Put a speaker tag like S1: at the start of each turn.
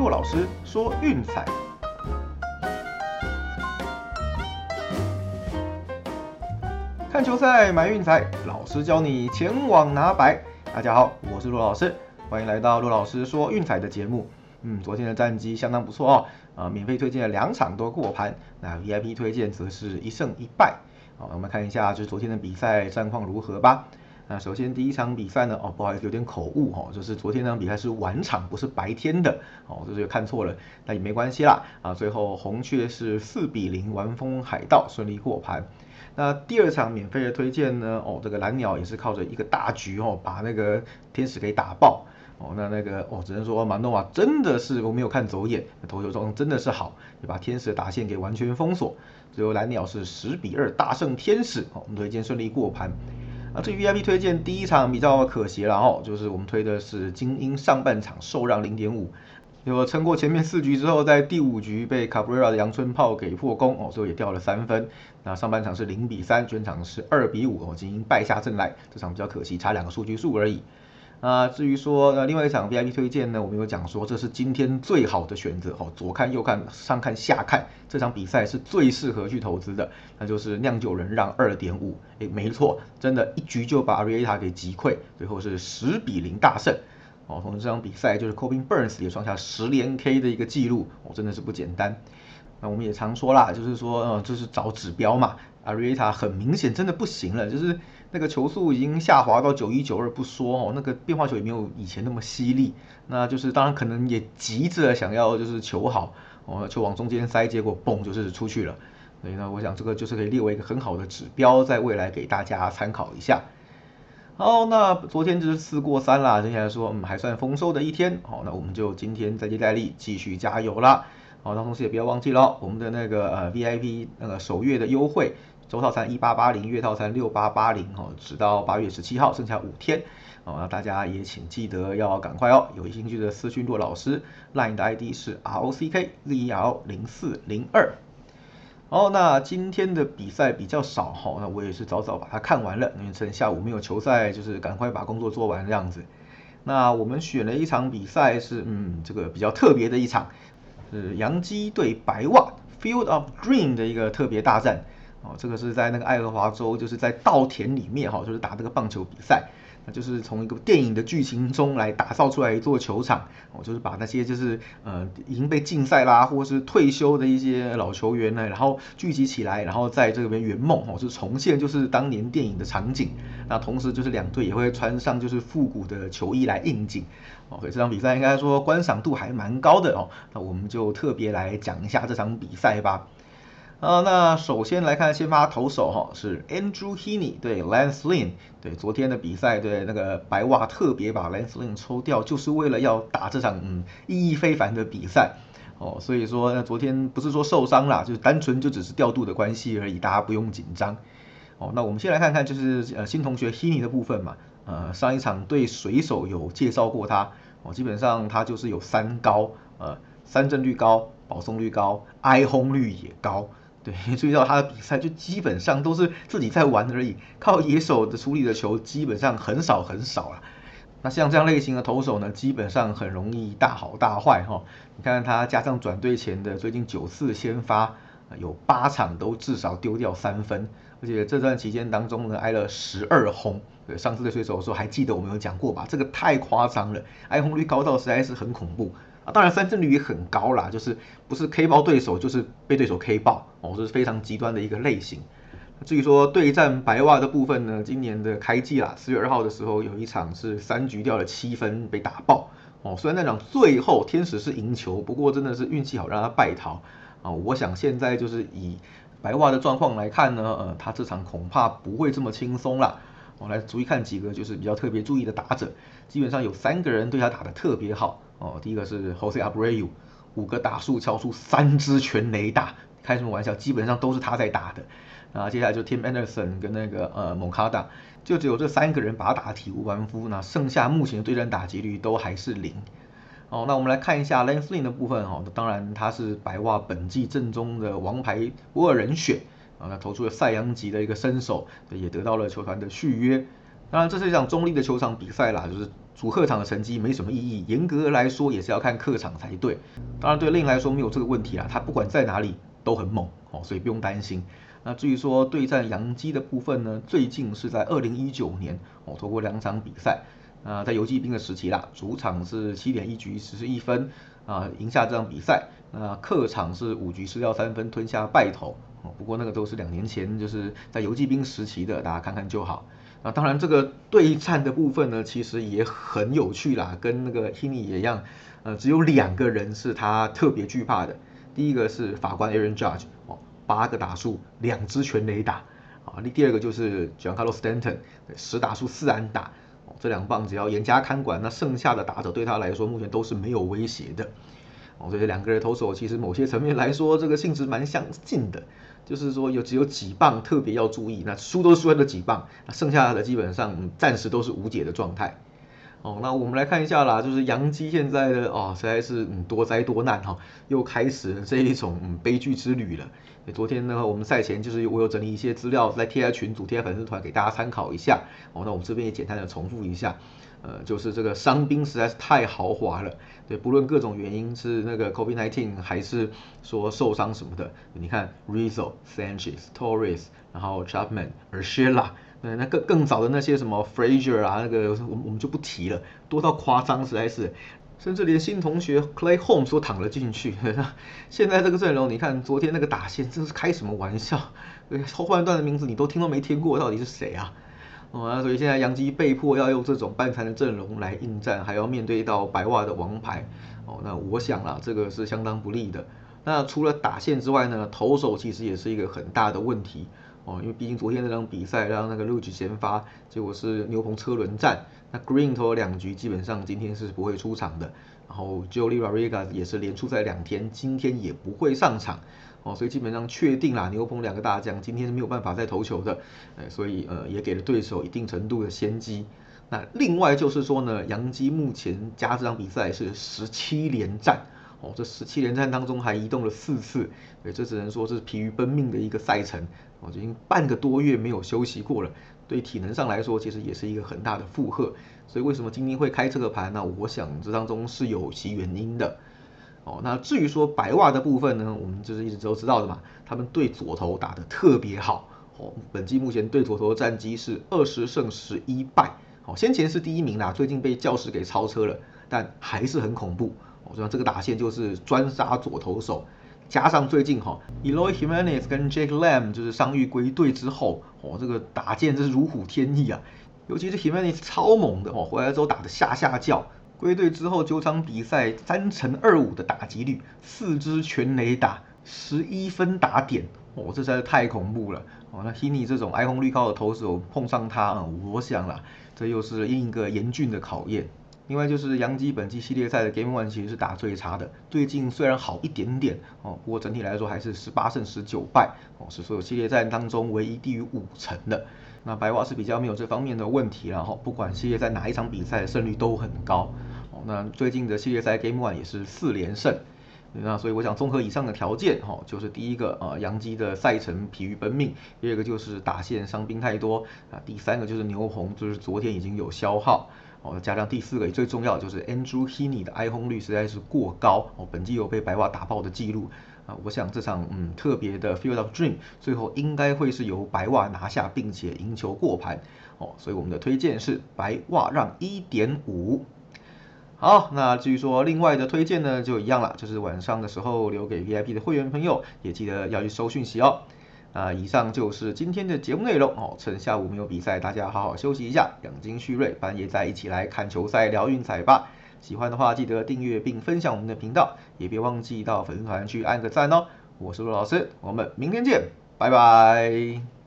S1: 骆老师说运彩，看球赛买运彩，老师教你前往拿白。大家好，我是骆老师，欢迎来到骆老师说运彩的节目。嗯，昨天的战绩相当不错哦，啊，免费推荐了两场都过盘，那 VIP 推荐则是一胜一败。好，我们看一下就是昨天的比赛战况如何吧。那首先第一场比赛呢，哦，不好意思，有点口误哈，就是昨天那场比赛是晚场，不是白天的，哦，这是看错了，那也没关系啦，啊，最后红雀是四比零完封海盗，顺利过盘。那第二场免费的推荐呢，哦，这个蓝鸟也是靠着一个大局哦，把那个天使给打爆，哦，那那个哦，只能说马诺瓦真的是我没有看走眼，投球中真的是好，也把天使的打线给完全封锁，最后蓝鸟是十比二大胜天使，哦，我们推荐顺利过盘。啊，这 VIP 推荐第一场比较可惜了哦，就是我们推的是精英上半场受让零点五，有撑过前面四局之后，在第五局被卡布瑞拉的阳春炮给破功哦，最后也掉了三分。那上半场是零比三，全场是二比五哦，精英败下阵来，这场比较可惜，差两个数据数而已。啊，至于说呃另外一场 VIP 推荐呢，我们有讲说这是今天最好的选择哦，左看右看上看下看，这场比赛是最适合去投资的，那就是酿酒人让二点五，诶，没错，真的一局就把阿瑞塔给击溃，最后是十比零大胜，哦，同时这场比赛就是 Cobin Burns 也创下十连 K 的一个记录，哦，真的是不简单。那我们也常说啦，就是说呃，就是找指标嘛，阿瑞塔很明显真的不行了，就是。那个球速已经下滑到九一九二不说哦，那个变化球也没有以前那么犀利，那就是当然可能也急着想要就是球好哦，球往中间塞，结果嘣就是出去了，所以呢，我想这个就是可以列为一个很好的指标，在未来给大家参考一下。好，那昨天就是四过三啦，接下来说嗯还算丰收的一天，好，那我们就今天再接再厉，继续加油啦。好，那同时也不要忘记了我们的那个呃 VIP 那个首月的优惠。周套餐一八八零，月套餐六八八零哦，直到八月十七号，剩下五天哦，那大家也请记得要赶快哦，有兴趣的私讯骆老师，line 的 ID 是 R O C K Z E L 零四零二。哦，那今天的比赛比较少哈，那我也是早早把它看完了，因为趁下午没有球赛，就是赶快把工作做完这样子。那我们选了一场比赛是，嗯，这个比较特别的一场，是洋基对白袜 Field of Dream 的一个特别大战。哦，这个是在那个爱荷华州，就是在稻田里面哈，就是打这个棒球比赛，那就是从一个电影的剧情中来打造出来一座球场，哦，就是把那些就是呃已经被禁赛啦，或是退休的一些老球员呢，然后聚集起来，然后在这边圆梦哦，就重现就是当年电影的场景。那同时就是两队也会穿上就是复古的球衣来应景，哦，所以这场比赛应该说观赏度还蛮高的哦。那我们就特别来讲一下这场比赛吧。啊，那首先来看先发投手哈，是 Andrew Heaney 对 Lance Lynn，对昨天的比赛对那个白袜特别把 Lance Lynn 抽掉，就是为了要打这场嗯意义非凡的比赛哦，所以说那昨天不是说受伤啦，就是单纯就只是调度的关系而已，大家不用紧张哦。那我们先来看看就是呃新同学 Heaney 的部分嘛，呃上一场对水手有介绍过他哦，基本上他就是有三高，呃三振率高，保送率高，挨轰率也高。对，注意到他的比赛就基本上都是自己在玩而已，靠野手的处理的球基本上很少很少了。那像这样类型的投手呢，基本上很容易大好大坏哈。你看他加上转队前的最近九次先发，有八场都至少丢掉三分，而且这段期间当中呢挨了十二轰。对，上次的水手说还记得我们有讲过吧？这个太夸张了，挨轰率高到实在是很恐怖。当然三振率也很高啦，就是不是 K 爆对手，就是被对手 K 爆哦，这是非常极端的一个类型。至于说对战白袜的部分呢，今年的开季啦，四月二号的时候有一场是三局掉了七分被打爆哦，虽然那场最后天使是赢球，不过真的是运气好让他败逃啊。我想现在就是以白袜的状况来看呢，呃，他这场恐怕不会这么轻松啦。我来逐一看几个就是比较特别注意的打者，基本上有三个人对他打的特别好。哦，第一个是 Jose Abreu，五个打数敲出三支全垒打，开什么玩笑？基本上都是他在打的。那，接下来就 Tim Anderson 跟那个呃 Moncada，就只有这三个人把他打体无完肤。那剩下目前的对战打击率都还是零。哦，那我们来看一下 Lance Lynn 的部分哦，那当然他是白袜本季正中的王牌不二人选啊，那投出了赛扬级的一个身手，也得到了球团的续约。当然，这是一场中立的球场比赛啦，就是主客场的成绩没什么意义。严格来说，也是要看客场才对。当然，对令来说没有这个问题啦，他不管在哪里都很猛哦，所以不用担心。那至于说对战杨基的部分呢，最近是在二零一九年哦，通过两场比赛啊，在游击兵的时期啦，主场是七点一局十一分啊赢下这场比赛，那客场是五局失掉三分吞下败投哦。不过那个都是两年前，就是在游击兵时期的，大家看看就好。那当然，这个对战的部分呢，其实也很有趣啦，跟那个 Hini 也一样，呃，只有两个人是他特别惧怕的。第一个是法官 Aaron Judge，哦，八个打数，两支全垒打，啊，那第二个就是 j a n c a r l o Stanton，十打数四安打，哦，这两棒只要严加看管，那剩下的打者对他来说目前都是没有威胁的。哦，所以两个人投手其实某些层面来说，这个性质蛮相近的。就是说有只有几棒特别要注意，那输都输在那几棒，那剩下的基本上暂时都是无解的状态。哦，那我们来看一下啦，就是杨基现在的哦实在是嗯多灾多难哈，又开始了这一种嗯悲剧之旅了。昨天呢我们赛前就是我有整理一些资料来贴在群组、贴在粉丝团给大家参考一下。哦，那我们这边也简单的重复一下。呃，就是这个伤兵实在是太豪华了，对，不论各种原因是那个 COVID-19 还是说受伤什么的，你看 Rizzo、Sanchez、Torres，然后 Chapman、Urshela，那那更更早的那些什么 Frazer 啊，那个我们我们就不提了，多到夸张，实在是，甚至连新同学 Clay Holmes 都躺了进去。现在这个阵容，你看昨天那个打线，真是开什么玩笑？后半段的名字你都听都没听过，到底是谁啊？哦，那所以现在杨基被迫要用这种半残的阵容来应战，还要面对到白袜的王牌。哦，那我想啦，这个是相当不利的。那除了打线之外呢，投手其实也是一个很大的问题。哦，因为毕竟昨天那场比赛让那个 Luge 先发，结果是牛棚车轮战。那 Green 投了两局，基本上今天是不会出场的。然后 Joey Rodriguez 也是连出赛两天，今天也不会上场。哦，所以基本上确定啦，牛棚两个大将今天是没有办法再投球的，哎，所以呃也给了对手一定程度的先机。那另外就是说呢，杨基目前加这场比赛是十七连战，哦，这十七连战当中还移动了四次，对，这只能说是疲于奔命的一个赛程，哦，已经半个多月没有休息过了，对体能上来说其实也是一个很大的负荷。所以为什么今天会开这个盘呢？我想这当中是有其原因的。哦，那至于说白袜的部分呢，我们就是一直都知道的嘛，他们对左投打得特别好。哦，本季目前对左投的战绩是二十胜十一败。哦，先前是第一名啦，最近被教士给超车了，但还是很恐怖。哦，这样这个打线就是专杀左投手，加上最近哈，Eloy Jimenez 跟 Jake Lamb 就是伤愈归队之后，哦，这个打线真是如虎添翼啊。尤其是 Jimenez 超猛的哦，回来之后打得下下叫。归队之后九场比赛三乘二五的打击率，四支全垒打，十一分打点，哦，这实在是太恐怖了。哦，那 Hini 这种挨轰率高的投手碰上他啊，我想啦，这又是另一个严峻的考验。另外就是杨基本季系列赛的 Game One 其实是打最差的，最近虽然好一点点哦，不过整体来说还是十八胜十九败哦，是所有系列赛当中唯一低于五成的。那白袜是比较没有这方面的问题，然后不管系列赛哪一场比赛胜率都很高。那最近的系列赛 Game One 也是四连胜，那所以我想综合以上的条件，哈，就是第一个啊，杨基的赛程疲于奔命；第二个就是打线伤兵太多啊；第三个就是牛棚就是昨天已经有消耗，哦，加上第四个也最重要就是 Andrew Heaney 的挨轰率实在是过高，哦，本季有被白袜打爆的记录啊。我想这场嗯特别的 Field of Dream 最后应该会是由白袜拿下，并且赢球过盘，哦，所以我们的推荐是白袜让一点五。好，那至于说另外的推荐呢，就一样了，就是晚上的时候留给 VIP 的会员朋友，也记得要去收讯息哦。那以上就是今天的节目内容哦。趁下午没有比赛，大家好好休息一下，养精蓄锐，半夜再一起来看球赛聊运彩吧。喜欢的话记得订阅并分享我们的频道，也别忘记到粉丝团去按个赞哦。我是陆老师，我们明天见，拜拜。